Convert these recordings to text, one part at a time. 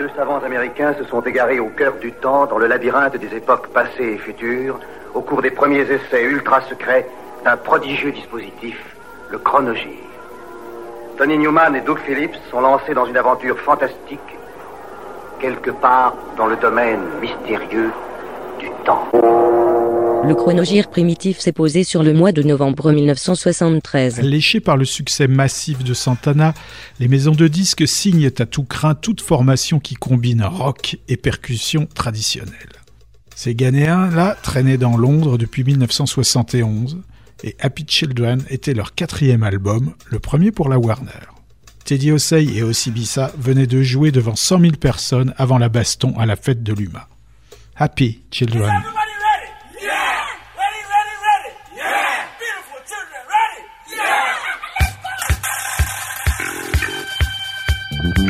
deux savants américains se sont égarés au cœur du temps dans le labyrinthe des époques passées et futures au cours des premiers essais ultra secrets d'un prodigieux dispositif, le chronogire. Tony Newman et Doug Phillips sont lancés dans une aventure fantastique, quelque part dans le domaine mystérieux du temps. Le chronogire primitif s'est posé sur le mois de novembre 1973. Léché par le succès massif de Santana, les maisons de disques signent à tout craint toute formation qui combine rock et percussion traditionnelle. Ces Ghanéens-là traînaient dans Londres depuis 1971 et Happy Children était leur quatrième album, le premier pour la Warner. Teddy Osei et Osibisa venaient de jouer devant 100 000 personnes avant la baston à la fête de l'UMA. Happy Children. Mm-hmm.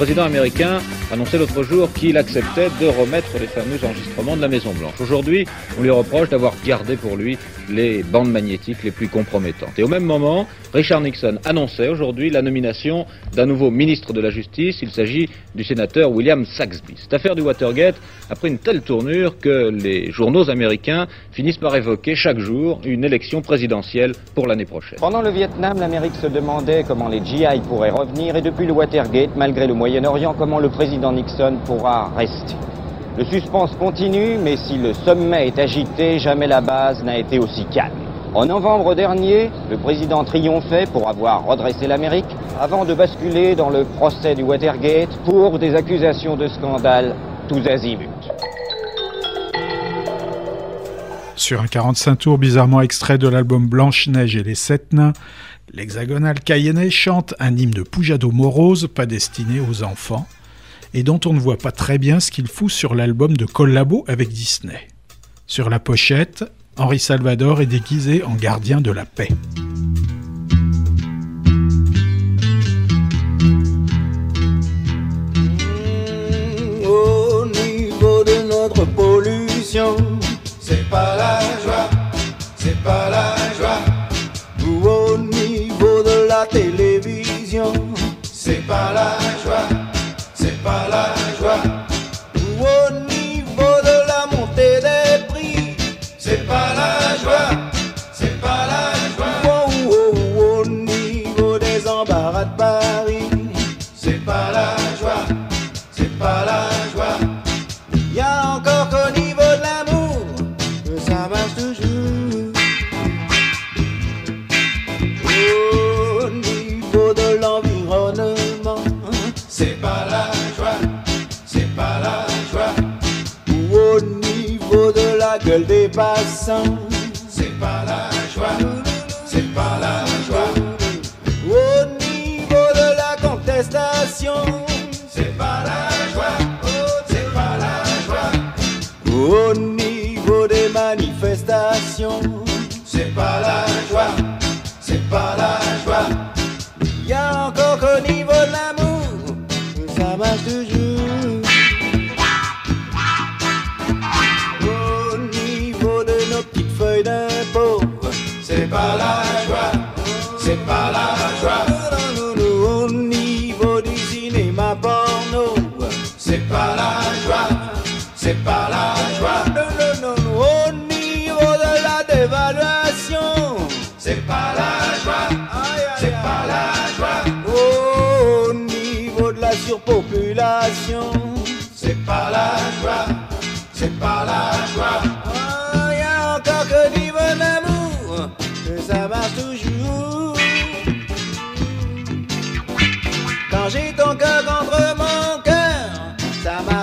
Président américain annonçait l'autre jour qu'il acceptait de remettre les fameux enregistrements de la Maison Blanche. Aujourd'hui, on lui reproche d'avoir gardé pour lui les bandes magnétiques les plus compromettantes. Et au même moment, Richard Nixon annonçait aujourd'hui la nomination d'un nouveau ministre de la Justice. Il s'agit du sénateur William Saxby. Cette affaire du Watergate a pris une telle tournure que les journaux américains finissent par évoquer chaque jour une élection présidentielle pour l'année prochaine. Pendant le Vietnam, l'Amérique se demandait comment les GI pourraient revenir et depuis le Watergate, malgré le Moyen-Orient, comment le président Nixon pourra rester. Le suspense continue, mais si le sommet est agité, jamais la base n'a été aussi calme. En novembre dernier, le président triomphait pour avoir redressé l'Amérique avant de basculer dans le procès du Watergate pour des accusations de scandale tous azimuts. Sur un 45 tours bizarrement extrait de l'album Blanche-Neige et les Sept Nains, l'hexagonal cayennais chante un hymne de Poujado morose pas destiné aux enfants et dont on ne voit pas très bien ce qu'il fout sur l'album de collabo avec Disney. Sur la pochette, Henri Salvador est déguisé en gardien de la paix. Au niveau de notre pollution, c'est pas la joie, c'est pas la joie. Ou au niveau de la télévision, c'est pas la joie, c'est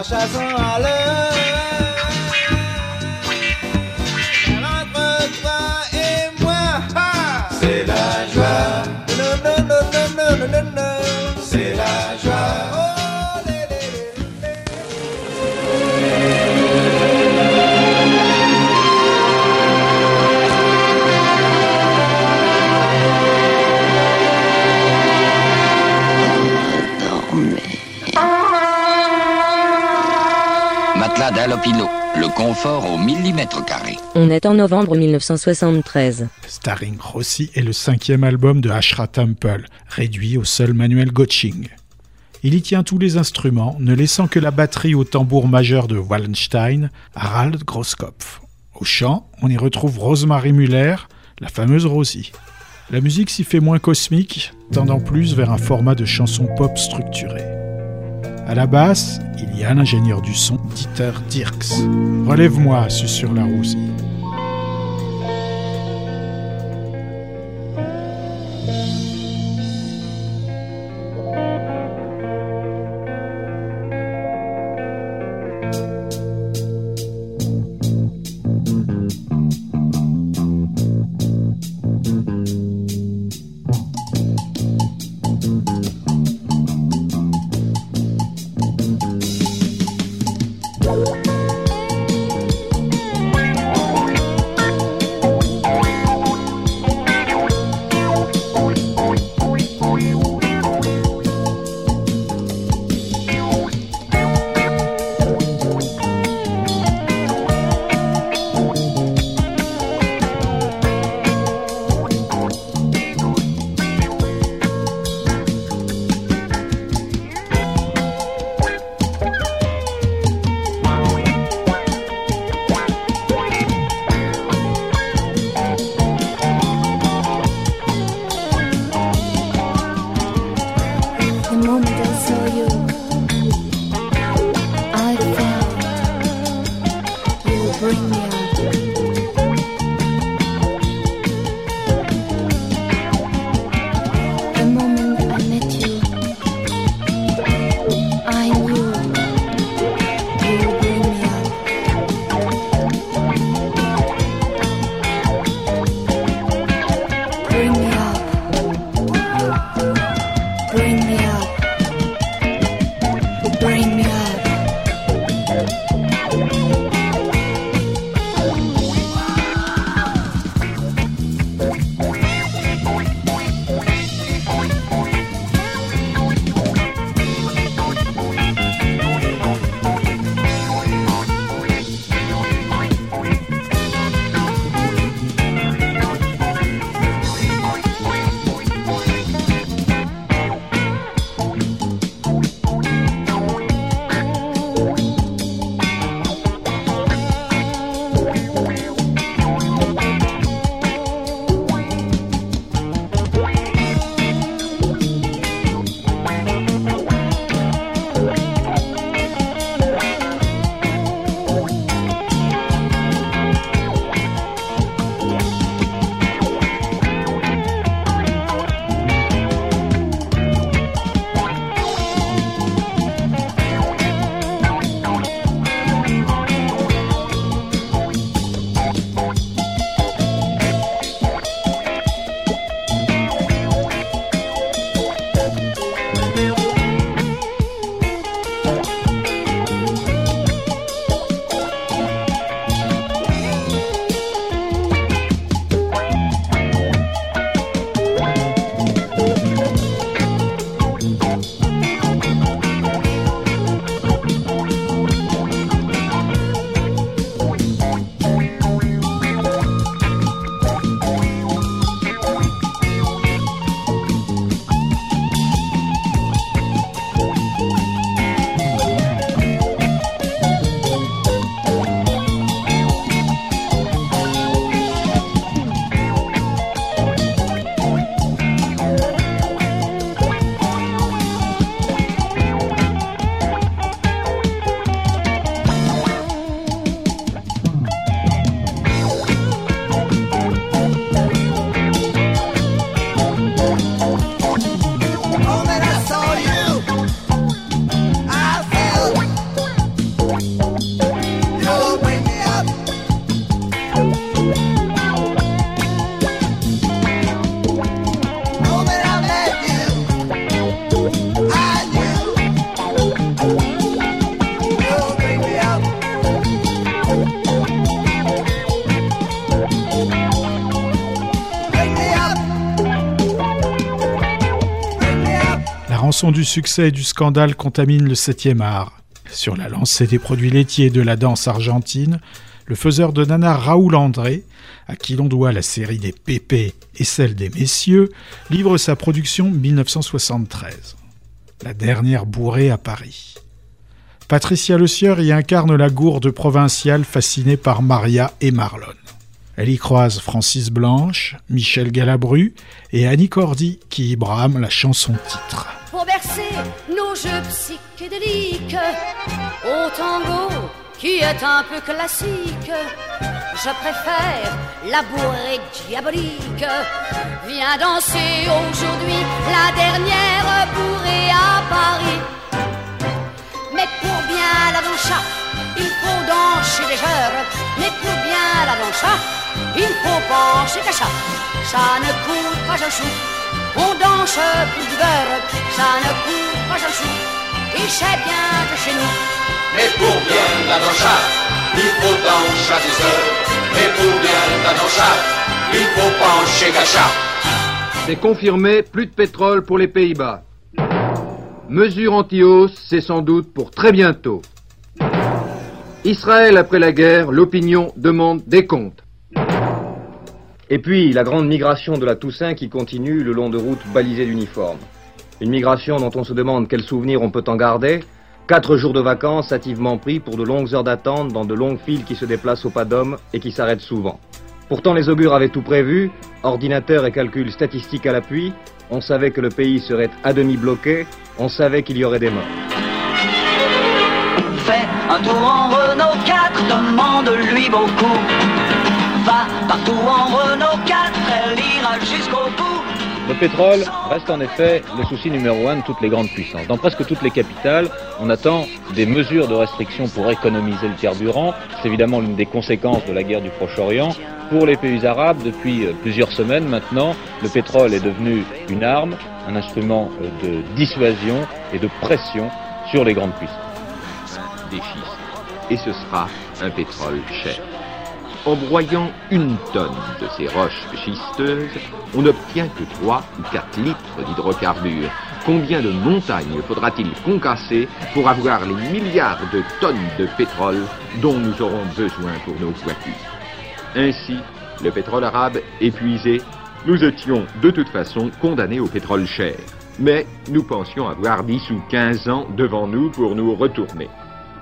ça confort au millimètre carré. On est en novembre 1973. Starring Rossi est le cinquième album de Ashra Temple, réduit au seul manuel Gotching. Il y tient tous les instruments, ne laissant que la batterie au tambour majeur de Wallenstein, Harald Grosskopf. Au chant, on y retrouve Rosemary Muller, la fameuse Rosie. La musique s'y fait moins cosmique, tendant plus vers un format de chanson pop structuré. À la basse, il y a l'ingénieur du son, Dieter Dirks. Relève-moi, susurre la Rosie. Du succès et du scandale contamine le 7e art. Sur la lancée des produits laitiers de la danse argentine, le faiseur de nana Raoul André, à qui l'on doit la série des pépés et celle des messieurs, livre sa production 1973. La dernière bourrée à Paris. Patricia Le Sieur y incarne la gourde provinciale fascinée par Maria et Marlon. Elle y croise Francis Blanche, Michel Galabru et Annie Cordy qui y brame la chanson titre. Pour bercer nos jeux psychédéliques au tango qui est un peu classique. Je préfère la bourrée diabolique. Viens danser aujourd'hui la dernière bourrée à Paris. Mais pour bien la danser, il faut danser heures. Mais pour bien la danser, il faut penser qu'à ça. Ne coûte pas un sou. On danse pour du beurre, ça ne coûte pas un sou. Et c'est bien de chez nous. Mais pour bien la danser, il faut danser des heures. Mais pour bien la danser, il faut pencher ça. C'est confirmé, plus de pétrole pour les Pays-Bas. Mesure anti-hausse, c'est sans doute pour très bientôt. Israël après la guerre, l'opinion demande des comptes. Et puis, la grande migration de la Toussaint qui continue le long de routes balisées d'uniformes. Une migration dont on se demande quel souvenir on peut en garder. Quatre jours de vacances hâtivement pris pour de longues heures d'attente dans de longues files qui se déplacent au pas d'homme et qui s'arrêtent souvent. Pourtant, les augures avaient tout prévu, ordinateurs et calculs statistiques à l'appui. On savait que le pays serait à demi bloqué, on savait qu'il y aurait des morts. Fais un tour en Renault 4, demande-lui beaucoup. Va partout en Renault 4, elle ira jusqu'au bout. Le pétrole reste en effet le souci numéro un de toutes les grandes puissances. Dans presque toutes les capitales, on attend des mesures de restriction pour économiser le carburant. C'est évidemment l'une des conséquences de la guerre du Proche-Orient. Pour les pays arabes, depuis euh, plusieurs semaines maintenant, le pétrole est devenu une arme, un instrument euh, de dissuasion et de pression sur les grandes puissances. Et ce sera un pétrole cher. En broyant une tonne de ces roches schisteuses, on n'obtient que 3 ou 4 litres d'hydrocarbures. Combien de montagnes faudra-t-il concasser pour avoir les milliards de tonnes de pétrole dont nous aurons besoin pour nos voitures? Ainsi, le pétrole arabe épuisé, nous étions de toute façon condamnés au pétrole cher. Mais nous pensions avoir 10 ou 15 ans devant nous pour nous retourner.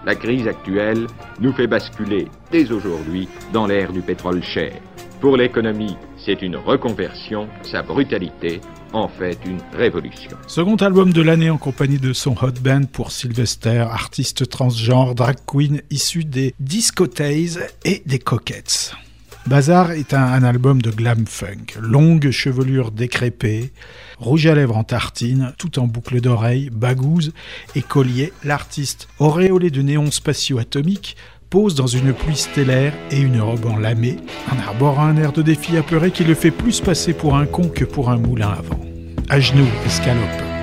La crise actuelle nous fait basculer dès aujourd'hui dans l'ère du pétrole cher. Pour l'économie, c'est une reconversion, sa brutalité en fait une révolution. Second album de l'année en compagnie de son hot band pour Sylvester, artiste transgenre, drag queen issu des discothèses et des coquettes. Bazar est un, album de glam funk, longue chevelure décrépée, rouge à lèvres en tartine, tout en boucle d'oreilles, bagouze et collier. L'artiste, auréolé de néons spatio-atomiques, pose dans une pluie stellaire et une robe en lamé, en arborant un air de défi apeuré qui le fait plus passer pour un con que pour un moulin à vent. À genoux, escalope.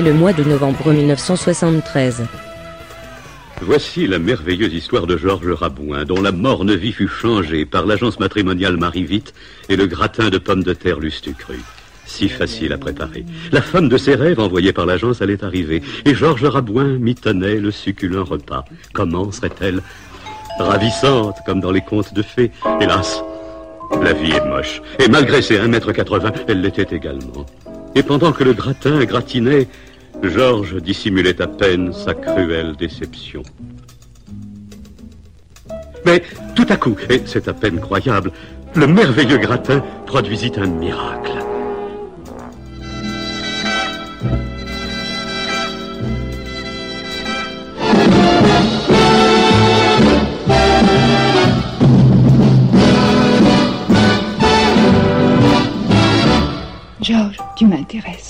Le mois de novembre 1973. Voici la merveilleuse histoire de Georges Rabouin, dont la morne vie fut changée par l'agence matrimoniale Marie-Vite et le gratin de pommes de terre Lustucru. Si facile à préparer. La femme de ses rêves envoyée par l'agence allait arriver, et Georges Rabouin mitonnait le succulent repas. Comment serait-elle Ravissante, comme dans les contes de fées. Hélas, la vie est moche, et malgré ses 1m80, elle l'était également. Et pendant que le gratin gratinait, Georges dissimulait à peine sa cruelle déception. Mais tout à coup, et c'est à peine croyable, le merveilleux gratin produisit un miracle. Georges, tu m'intéresses.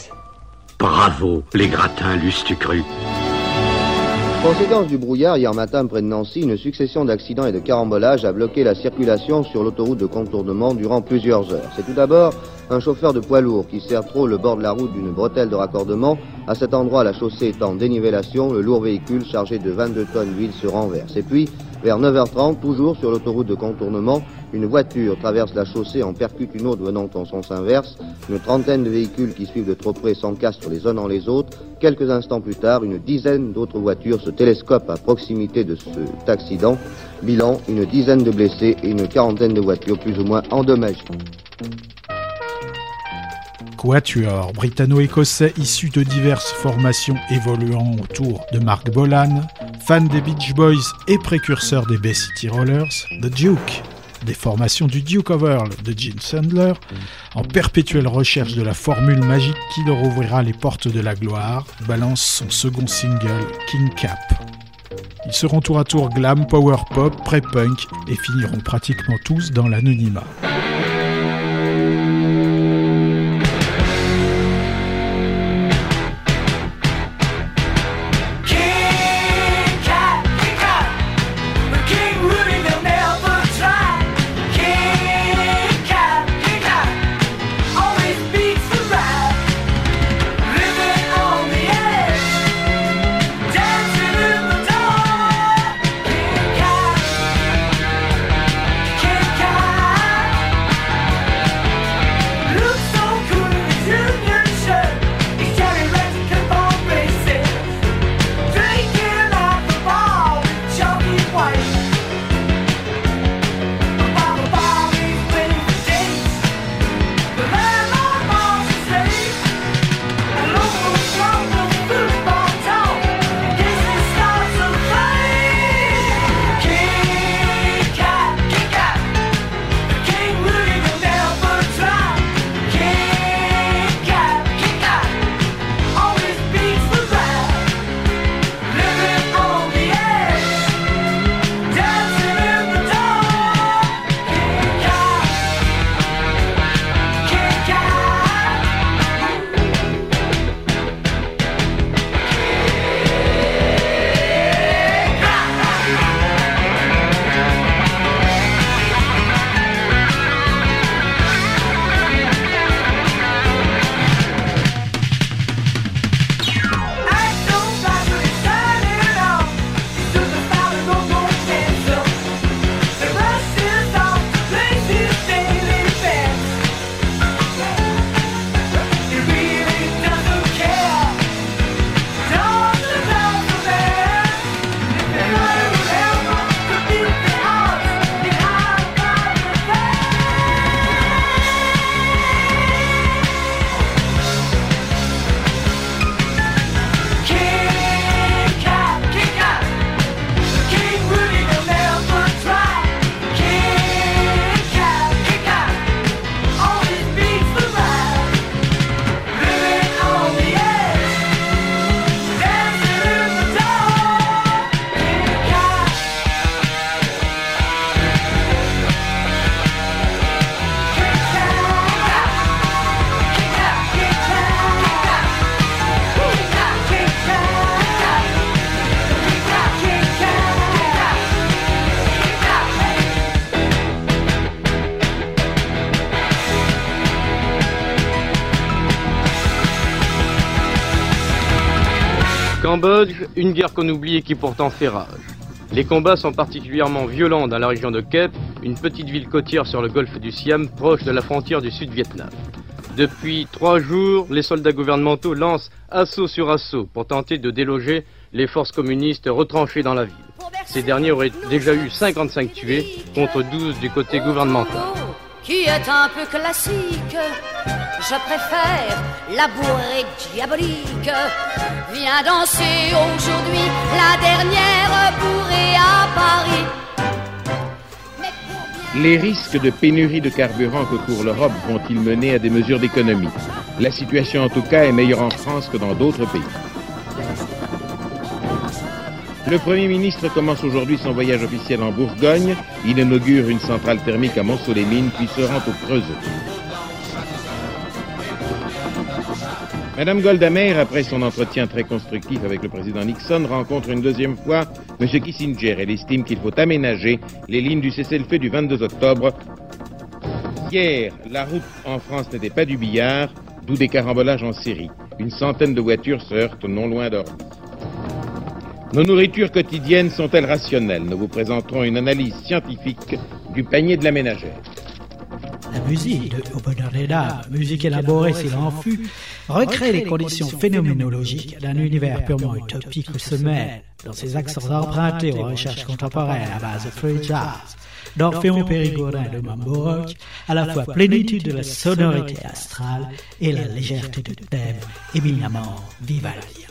Bravo, les gratins Lustucru. Conséquence du brouillard, hier matin près de Nancy, une succession d'accidents et de carambolages a bloqué la circulation sur l'autoroute de contournement durant plusieurs heures. C'est tout d'abord un chauffeur de poids lourd qui sert trop le bord de la route d'une bretelle de raccordement. À cet endroit, la chaussée étant dénivellation, le lourd véhicule chargé de 22 tonnes d'huile se renverse. Et puis, vers 9h30, toujours sur l'autoroute de contournement, une voiture traverse la chaussée en percute une autre venant en sens inverse. Une trentaine de véhicules qui suivent de trop près s'encastrent les uns dans les autres. Quelques instants plus tard, une dizaine d'autres voitures se télescopent à proximité de cet accident. Bilan, une dizaine de blessés et une quarantaine de voitures plus ou moins endommagées. Quatuor, britanno-écossais issu de diverses formations évoluant autour de Mark Bolan, fan des Beach Boys et précurseur des Bay City Rollers, The Duke, des formations du Duke of Earl de Gene Sandler, en perpétuelle recherche de la formule magique qui leur ouvrira les portes de la gloire, balance son second single, King Cap. Ils seront tour à tour glam, power pop, pré-punk et finiront pratiquement tous dans l'anonymat. Une guerre qu'on oublie et qui pourtant fait rage. Les combats sont particulièrement violents dans la région de Kep, une petite ville côtière sur le golfe du Siam, proche de la frontière du Sud-Vietnam. Depuis trois jours, les soldats gouvernementaux lancent assaut sur assaut pour tenter de déloger les forces communistes retranchées dans la ville. Ces derniers auraient déjà eu 55 tués contre 12 du côté gouvernemental. qui est un peu classique. Je préfère la bourrée diabolique. Viens danser aujourd'hui la dernière bourrée à Paris. Les risques de pénurie de carburant que court l'Europe vont-ils mener à des mesures d'économie? La situation en tout cas est meilleure en France que dans d'autres pays. Le Premier ministre commence aujourd'hui son voyage officiel en Bourgogne. Il inaugure une centrale thermique à Montceau-les-Mines, puis se rend au Creusot. Madame Goldamer, après son entretien très constructif avec le président Nixon, rencontre une deuxième fois M. Kissinger. Elle estime qu'il faut aménager les lignes du cessez-le-feu du 22 octobre. Hier, la route en France n'était pas du billard, d'où des carambolages en série. Une centaine de voitures se heurtent non loin d'Orly. Nos nourritures quotidiennes sont-elles rationnelles? Nous vous présenterons une analyse scientifique du panier de la ménagère. La musique de dames, musique élaborée s'il en fut, recrée les conditions phénoménologiques d'un univers purement utopique où se mêlent, dans ses accents empruntés aux recherches contemporaines à base de free jazz, d'Orphéon Périgourdin de Mambo Rock, à la fois plénitude de la sonorité astrale et la légèreté de thème éminemment vivaldien.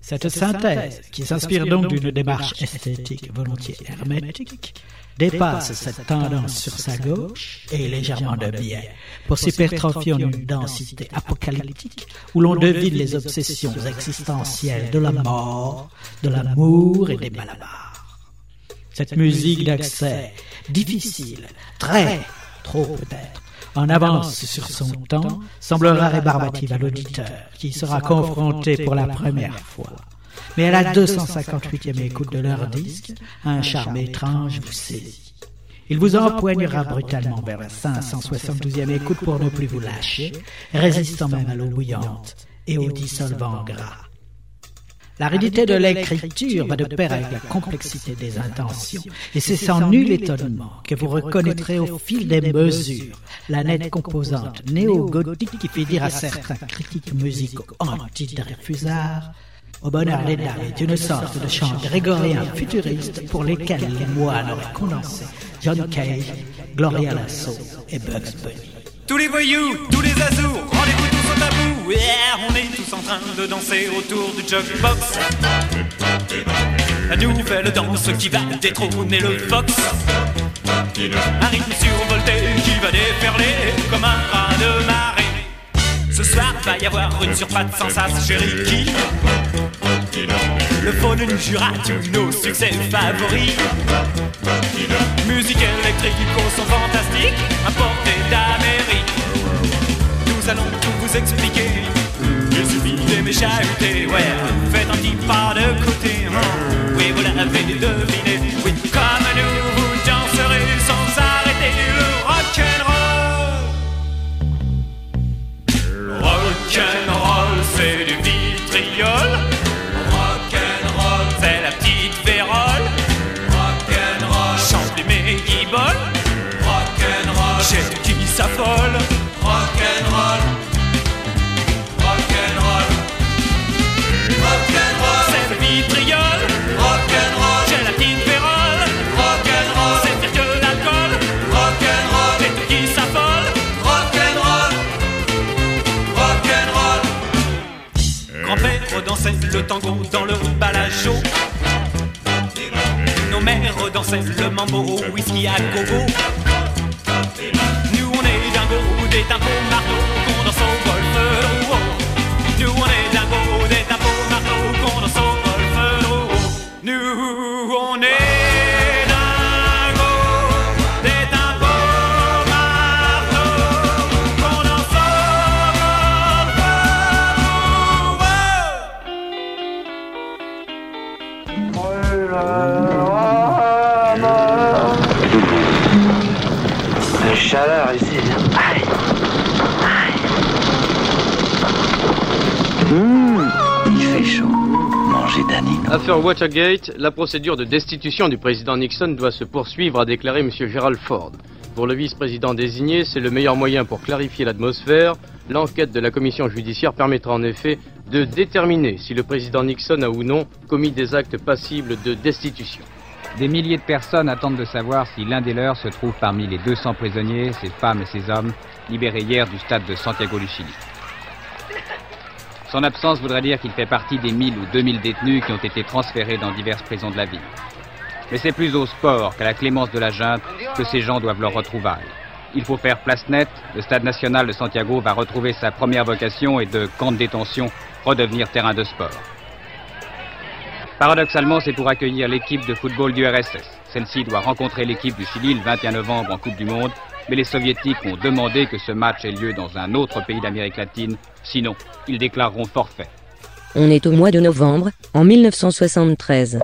Cette synthèse, qui s'inspire donc d'une démarche esthétique volontiers hermétique, dépasse cette tendance sur sa gauche et légèrement de biais pour s'hypertrophier en une densité apocalyptique où l'on devine les obsessions existentielles de la mort, de l'amour et des malabars. Cette musique d'accès, difficile, très, trop peut-être, en avance sur son temps, semblera rébarbative à l'auditeur qui y sera confronté pour la première fois. Mais à la 258e écoute de leur disque, un charme étrange vous saisit. Il vous empoignera brutalement vers la 572e écoute pour ne plus vous lâcher, résistant même à l'eau bouillante et au dissolvant gras. L'aridité de l'écriture va de pair avec la complexité des intentions, et c'est sans nul étonnement que vous reconnaîtrez au fil des mesures la nette composante néo-gothique qui fait dire à certains critiques musicaux anti-Dreyfusards au bonheur des dames est une sorte de chant grégorien futuriste pour lesquels les moines auraient condensé John Cage, Gloria Lasso et Bugs Bunny. Tous les voyous, tous les azous, rendez-vous tous au tabou. On est tous en train de danser autour du jukebox. La nouvelle danse qui va détrôner le fox. Un rythme survolté qui va déferler comme un raz de marée. Ce soir va y avoir une surprise sans sas chérie qui Le faune jouera tous nos succès favoris. Musique électrique au son fantastique Importé d'Amérique. Nous allons tout vous expliquer. Il suffit d'aimer chahuter Ouais, faites un petit pas de côté hein. Oui, vous l'avez deviné. Oui, comme nous La procédure de destitution du président Nixon doit se poursuivre, a déclaré M. Gerald Ford. Pour le vice-président désigné, c'est le meilleur moyen pour clarifier l'atmosphère. L'enquête de la commission judiciaire permettra en effet de déterminer si le président Nixon a ou non commis des actes passibles de destitution. Des milliers de personnes attendent de savoir si l'un des leurs se trouve parmi les 200 prisonniers, ces femmes et ces hommes, libérés hier du stade de Santiago du Chili. Son absence voudrait dire qu'il fait partie des 1000 ou 2000 détenus qui ont été transférés dans diverses prisons de la ville. Mais c'est plus au sport qu'à la clémence de la junte que ces gens doivent leur retrouvaille. Il faut faire place nette, le stade national de Santiago va retrouver sa première vocation et de camp de détention redevenir terrain de sport. Paradoxalement, c'est pour accueillir l'équipe de football du RSS. Celle-ci doit rencontrer l'équipe du Chili le 21 novembre en Coupe du Monde, mais les soviétiques ont demandé que ce match ait lieu dans un autre pays d'Amérique latine, sinon ils déclareront forfait. On est au mois de novembre, en 1973.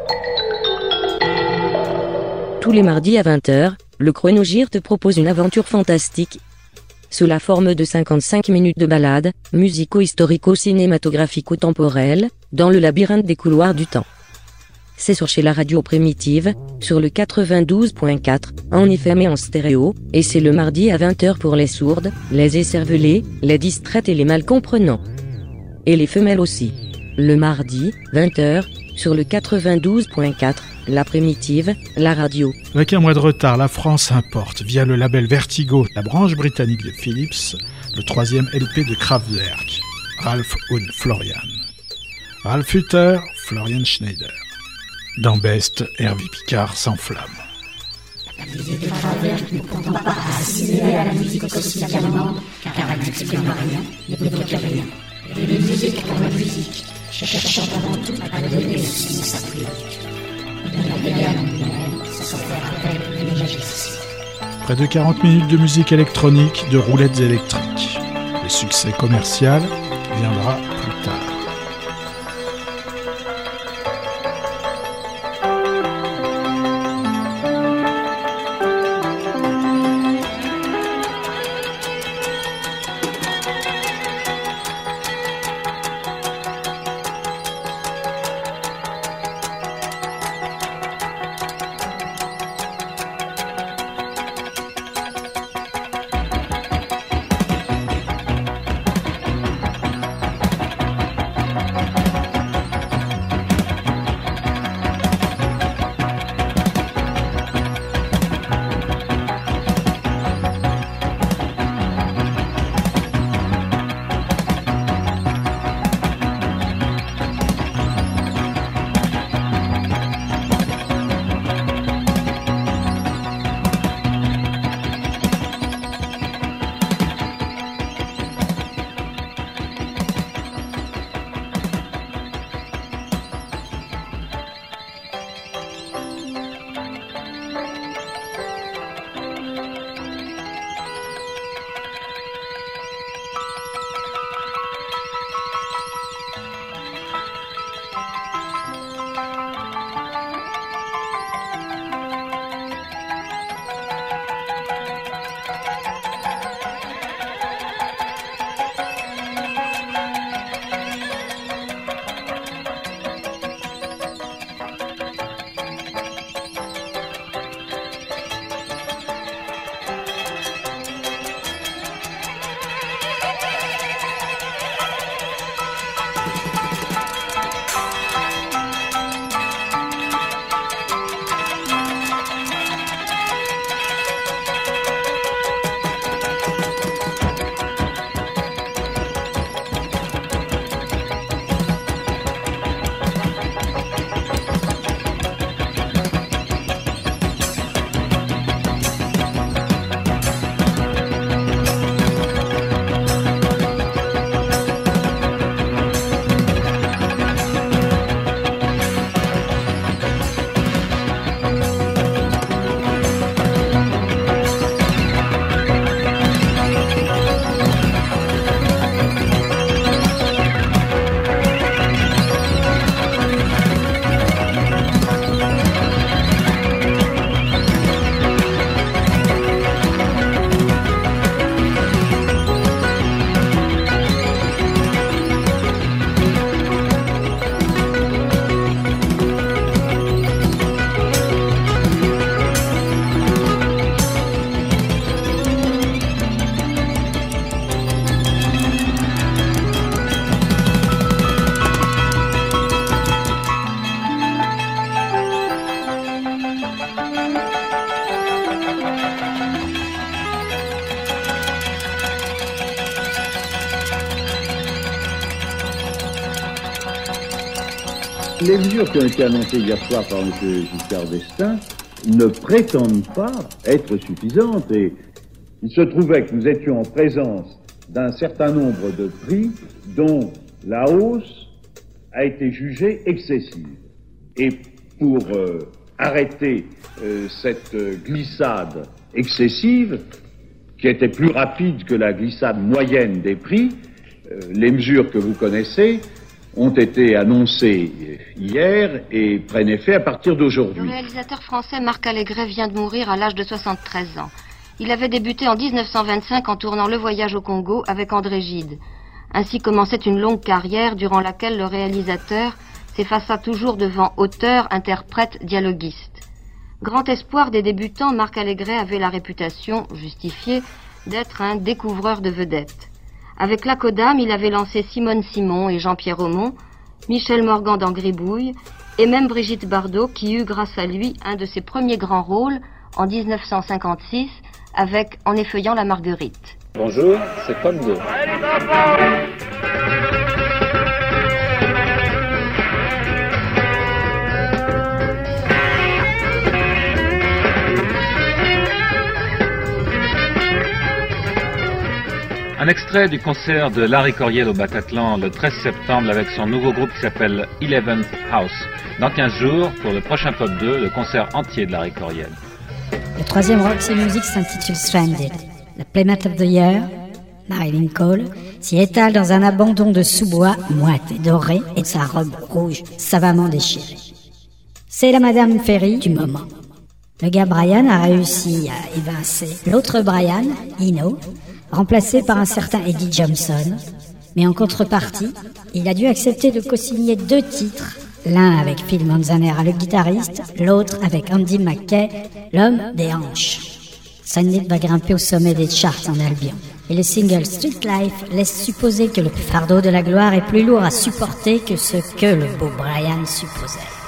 Tous les mardis à 20h, le Chronogir te propose une aventure fantastique. Sous la forme de 55 minutes de balade, musico-historico-cinématographico-temporelle, dans le labyrinthe des couloirs du temps. C'est sur chez la radio primitive, sur le 92.4, en FM et en stéréo, et c'est le mardi à 20h pour les sourdes, les écervelées, les distraites et les mal comprenants. Et les femelles aussi. Le mardi, 20h, sur le 92.4, la primitive, la radio. Avec un mois de retard, la France importe, via le label Vertigo, la branche britannique de Philips, le troisième LP de Kraftwerk, Ralph und Florian. Ralph Hutter, Florian Schneider. Dans Best, Hervé Picard s'enflamme. La musique de Kraftwerk ne prétend pas assimiler à la musique classique allemande, car elle n'exprime rien, ne provoque rien. Et les musiques pour la musique, cherchant avant tout à donner le sens à Près de 40 minutes de musique électronique, de roulettes électriques. Le succès commercial viendra plus tard. Les mesures qui ont été annoncées hier soir par M. Giscard d'Estaing ne prétendent pas être suffisantes et il se trouvait que nous étions en présence d'un certain nombre de prix dont la hausse a été jugée excessive. Et pour euh, arrêter euh, cette glissade excessive, qui était plus rapide que la glissade moyenne des prix, euh, les mesures que vous connaissez ont été annoncées hier et prennent effet à partir Le d'aujourd'hui. réalisateur français Marc Allégret vient de mourir à l'âge de 73 ans. Il avait débuté en 1925 en tournant Le Voyage au Congo avec André Gide. Ainsi commençait une longue carrière durant laquelle le réalisateur s'effaça toujours devant auteurs, interprètes, dialoguistes. Grand espoir des débutants, Marc Allégret avait la réputation, justifiée, d'être un découvreur de vedettes. Avec la Codam, il avait lancé Simone Simon et Jean-Pierre Aumont, Michel Morgan dans Gribouille, et même Brigitte Bardot qui eut grâce à lui un de ses premiers grands rôles en 1956 avec En effeuillant la Marguerite. Bonjour, c'est Paul II. Un extrait du concert de Larry Coryell au Bataclan le 13 septembre avec son nouveau groupe qui s'appelle Eleventh House. Dans 15 jours, pour le prochain Pop 2, le concert entier de Larry Coryell. Le troisième Roxy Music s'intitule Stranded. La Playmate of the Year, Marilyn Cole, s'y étale dans un abandon de sous-bois moite et doré et de sa robe rouge savamment déchirée. C'est la Madame Ferry du moment. Le gars Brian a réussi à évincer l'autre Brian, Ino, remplacé par un certain Eddie Johnson. Mais en contrepartie, il a dû accepter de co-signer deux titres, l'un avec Phil Manzanera, le guitariste, l'autre avec Andy McKay, l'homme des hanches. Sandit va grimper au sommet des charts en Albion. Et le single Street Life laisse supposer que le fardeau de la gloire est plus lourd à supporter que ce que le beau Brian supposait.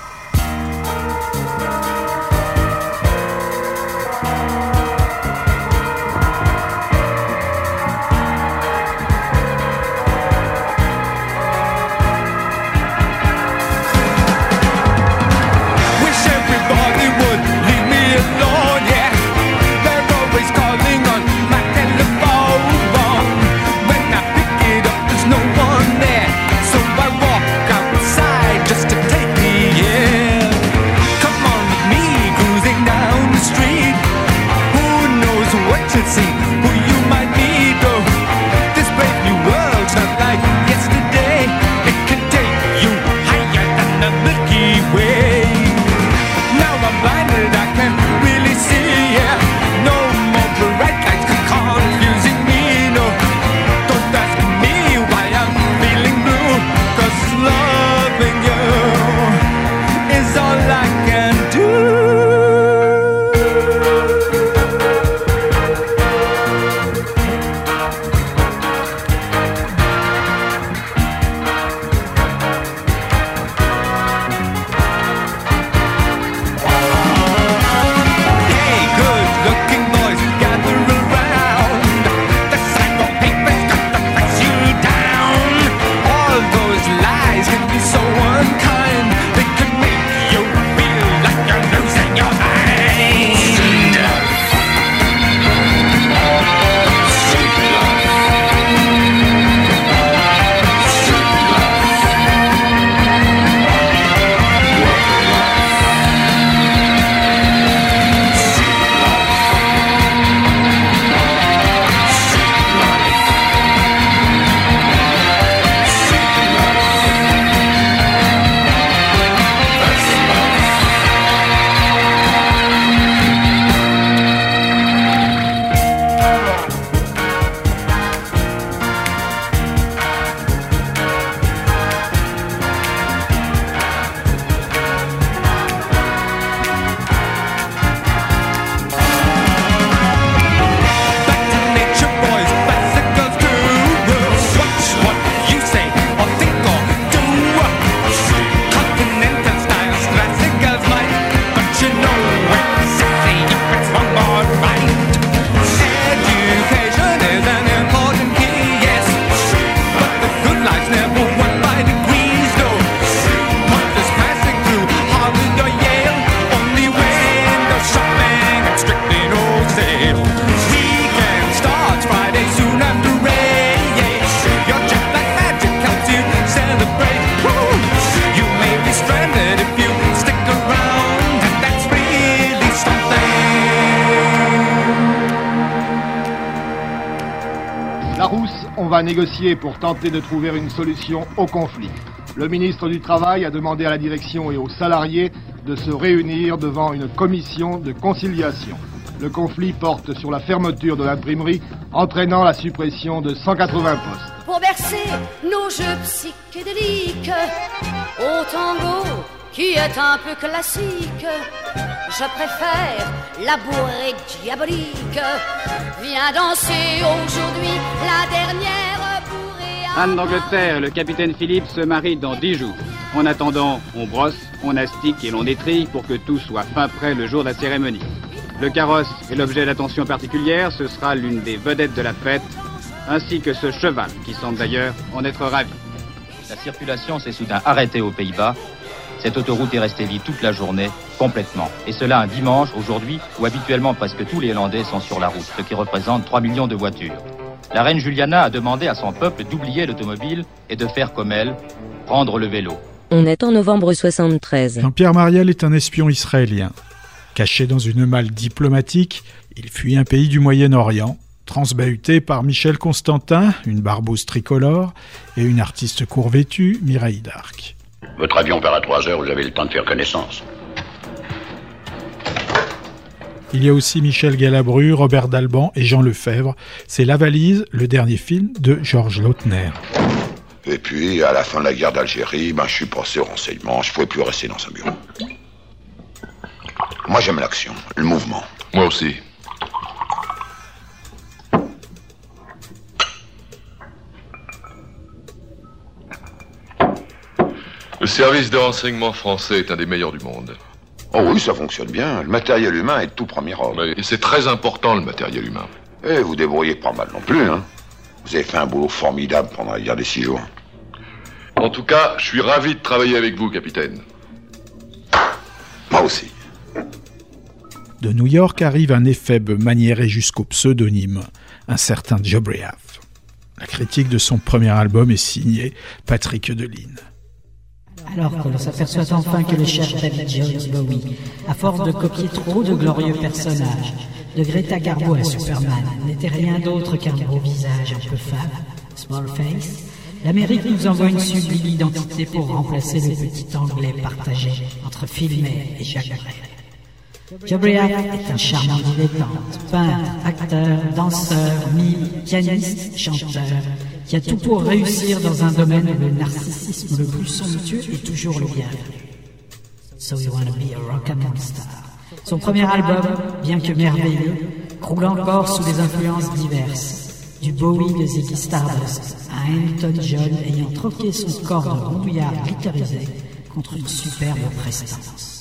Pour tenter de trouver une solution au conflit. Le ministre du Travail a demandé à la direction et aux salariés de se réunir devant une commission de conciliation. Le conflit porte sur la fermeture de l'imprimerie, entraînant la suppression de 180 postes. Pour bercer nos jeux psychédéliques au tango qui est un peu classique, je préfère la bourrée diabolique. Viens danser aujourd'hui la dernière Anne d'Angleterre et le capitaine Philippe se marient dans dix jours. En attendant, on brosse, on astique et l'on étrille pour que tout soit fin prêt le jour de la cérémonie. Le carrosse est l'objet d'attention particulière, ce sera l'une des vedettes de la fête, ainsi que ce cheval qui semble d'ailleurs en être ravi. La circulation s'est soudain arrêtée aux Pays-Bas. Cette autoroute est restée vide toute la journée, complètement. Et cela un dimanche, aujourd'hui, où habituellement presque tous les Hollandais sont sur la route, ce qui représente 3 millions de voitures. La reine Juliana a demandé à son peuple d'oublier l'automobile et de faire comme elle, prendre le vélo. On est en novembre 73. Jean-Pierre Mariel est un espion israélien. Caché dans une malle diplomatique, il fuit un pays du Moyen-Orient, transbahuté par Michel Constantin, une barbouze tricolore, et une artiste court-vêtue, Mireille d'Arc. Votre avion part à 3 heures, vous avez le temps de faire connaissance. Il y a aussi Michel Galabru, Robert Dalban et Jean Lefebvre. C'est La Valise, le dernier film de Georges Lautner. Et puis, à la fin de la guerre d'Algérie, ben, je suis passé au renseignement. Je pouvais plus rester dans un bureau. Moi, j'aime l'action, le mouvement. Moi aussi. Le service de renseignement français est un des meilleurs du monde. Oh oui, ça fonctionne bien. Le matériel humain est de tout premier ordre. Et c'est très important, le matériel humain. Et vous débrouillez pas mal non plus, hein. Vous avez fait un boulot formidable pendant la guerre des six jours. En tout cas, je suis ravi de travailler avec vous, capitaine. Moi aussi. De New York arrive un éphèbe maniéré jusqu'au pseudonyme, un certain Jobriath. La critique de son premier album est signée Patrick Deline. Alors que l'on s'aperçoit enfin que le cher David Jones Bowie, à force de copier trop de glorieux personnages, de Greta Garbo à Superman, n'était rien d'autre qu'un gros visage un peu fade, small face, l'Amérique nous envoie une sublime identité pour remplacer le petit anglais partagé entre Filmé et Jacques Brel. Jobriath est un charmant dilettante, peintre, acteur, danseur, mime, pianiste, chanteur, qui a tout pour réussir dans un domaine où le narcissisme le plus somptueux est toujours le bienvenu. So You Wanna Be a Star. Son premier album, bien que merveilleux, croule encore sous des influences diverses. Du Bowie de Ziggy Stardust à Hamilton John ayant troqué son corps de rondouillard glitterisé contre une superbe prestance.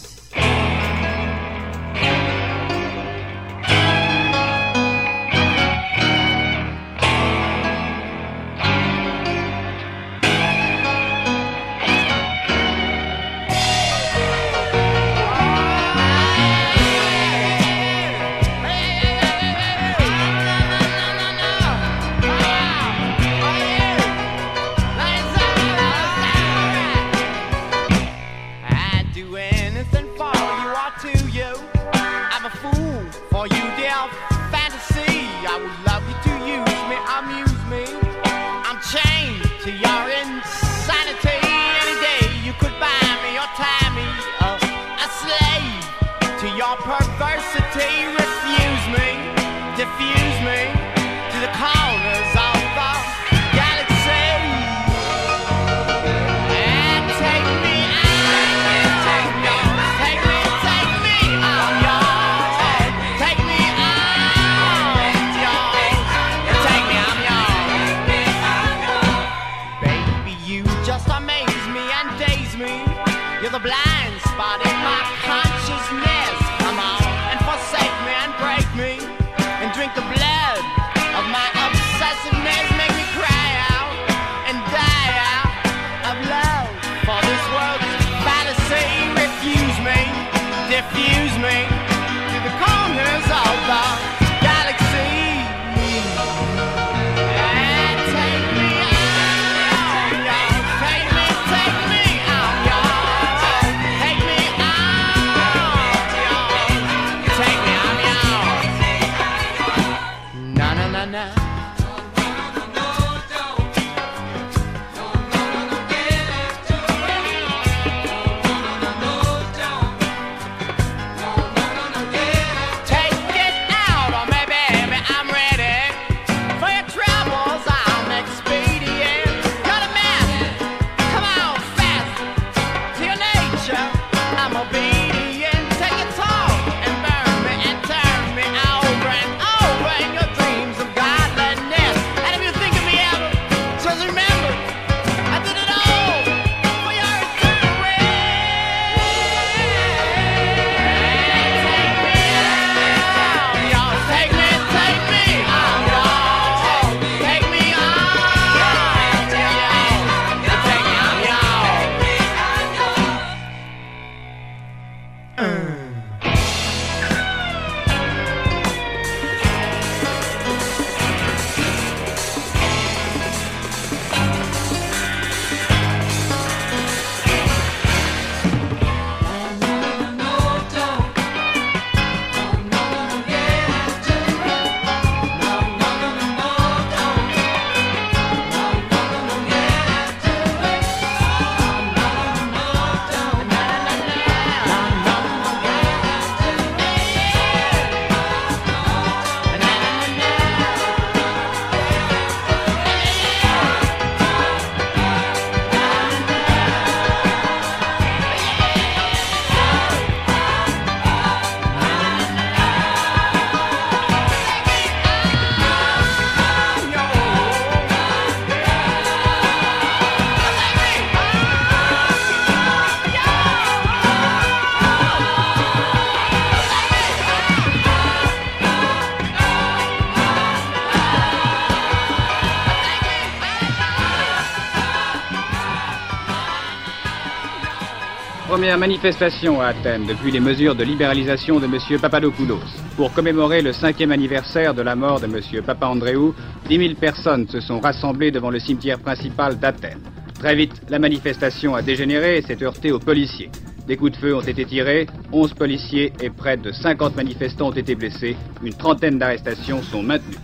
Première manifestation à Athènes depuis les mesures de libéralisation de M. Papadopoulos. Pour commémorer le cinquième anniversaire de la mort de M. Papandréou, 10 000 personnes se sont rassemblées devant le cimetière principal d'Athènes. Très vite, la manifestation a dégénéré et s'est heurtée aux policiers. Des coups de feu ont été tirés, 11 policiers et près de 50 manifestants ont été blessés. Une trentaine d'arrestations sont maintenues.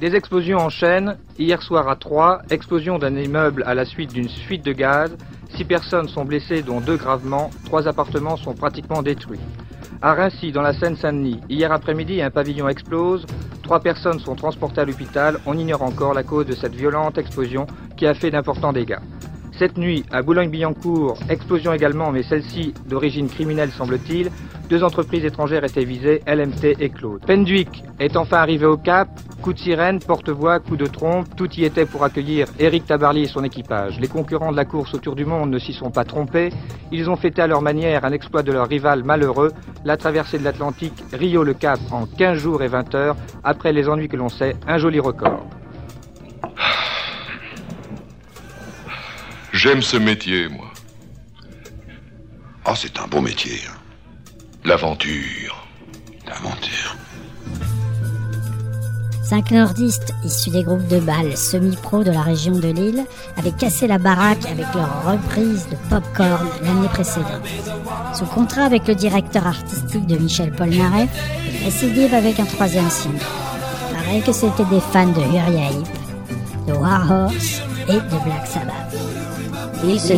Des explosions en chaîne. Hier soir à Troyes, explosion d'un immeuble à la suite d'une fuite de gaz. Six personnes sont blessées, dont deux gravement. Trois appartements sont pratiquement détruits. À Rincy, dans la Seine-Saint-Denis, hier après-midi, un pavillon explose. Trois personnes sont transportées à l'hôpital. On ignore encore la cause de cette violente explosion qui a fait d'importants dégâts. Cette nuit, à Boulogne-Billancourt, explosion également, mais celle-ci d'origine criminelle semble-t-il. Deux entreprises étrangères étaient visées, LMT et Claude. Penduic est enfin arrivé au Cap. Coup de sirène, porte-voix, coup de trompe, tout y était pour accueillir Eric Tabarly et son équipage. Les concurrents de la course autour du monde ne s'y sont pas trompés. Ils ont fêté à leur manière un exploit de leur rival malheureux, la traversée de l'Atlantique Rio-le Cap en 15 jours et 20 heures, après les ennuis que l'on sait, un joli record. J'aime ce métier, moi. Ah, c'est un beau métier. hein. L'aventure. L'aventure. Cinq nordistes issus des groupes de bal semi-pro de la région de Lille avaient cassé la baraque avec leur reprise de Popcorn l'année précédente. Sous contrat avec le directeur artistique de Michel Polnareff, récidive avec un troisième single. Paraît que c'était des fans de Uriah Heep, de War Horse et de Black Sabbath. Se.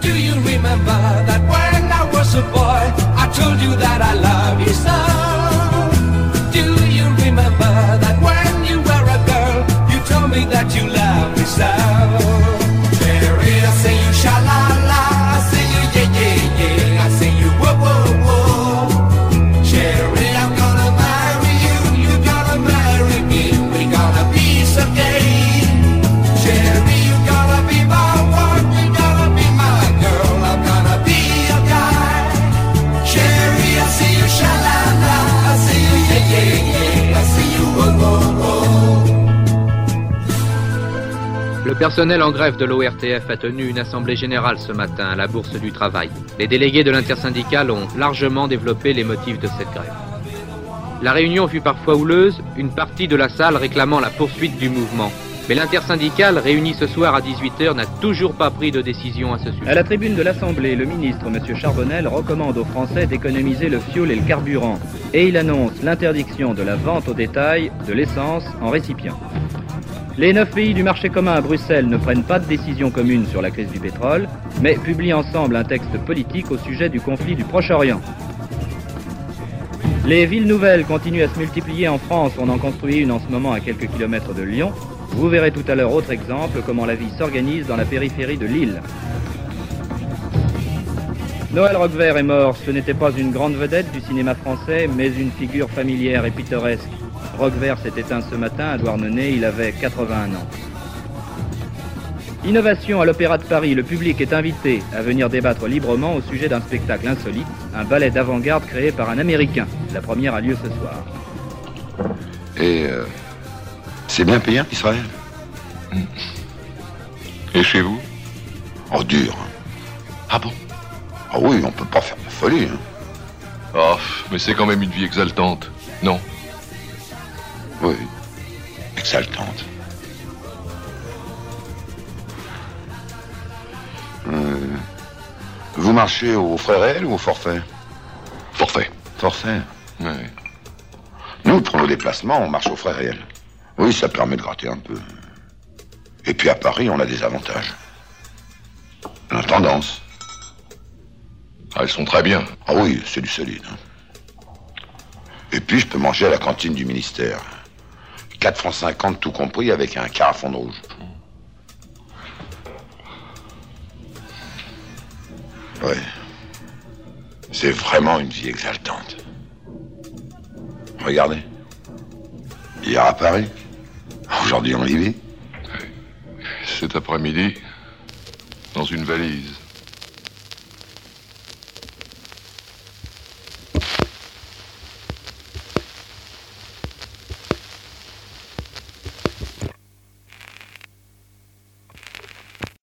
Do you remember that when I was a boy, I told you that I love you so? Do you remember that when you were a girl, you told me that you love me so? Le personnel en grève de l'ORTF a tenu une assemblée générale ce matin à la Bourse du Travail. Les délégués de l'intersyndicale ont largement développé les motifs de cette grève. La réunion fut parfois houleuse, une partie de la salle réclamant la poursuite du mouvement. Mais l'intersyndicale, réunie ce soir à 18h, n'a toujours pas pris de décision à ce sujet. À la tribune de l'Assemblée, le ministre, M. Charbonnel, recommande aux Français d'économiser le fioul et le carburant. Et il annonce l'interdiction de la vente au détail de l'essence en récipient. Les neuf pays du marché commun à Bruxelles ne prennent pas de décision commune sur la crise du pétrole, mais publient ensemble un texte politique au sujet du conflit du Proche-Orient. Les villes nouvelles continuent à se multiplier en France. On en construit une en ce moment à quelques kilomètres de Lyon. Vous verrez tout à l'heure autre exemple comment la vie s'organise dans la périphérie de Lille. Noël Roquevert est mort. Ce n'était pas une grande vedette du cinéma français, mais une figure familière et pittoresque. Roquevert s'est éteint ce matin à Douarnenez, il avait 81 ans. Innovation à l'Opéra de Paris, le public est invité à venir débattre librement au sujet d'un spectacle insolite, un ballet d'avant-garde créé par un Américain. La première a lieu ce soir. Et euh, c'est bien payé, Israël? Et chez vous? Oh, dur. Ah bon? Ah oui, on peut pas faire de folie. hein. Ah, mais c'est quand même une vie exaltante, non Oui, exaltante. Vous marchez au frais réel ou au forfait? Forfait. Forfait Oui. Nous, pour nos déplacements, on marche au frais réel. Oui, ça permet de gratter un peu. Et puis à Paris, on a des avantages. On a tendance. Ah, elles sont très bien. Ah oui, c'est du solide. hein. Et puis, je peux manger à la cantine du ministère. 4 francs 50 tout compris avec un carafon de rouge. Ouais. C'est vraiment une vie exaltante. Regardez. Hier à Paris. Aujourd'hui en Libye. Cet après-midi, dans une valise.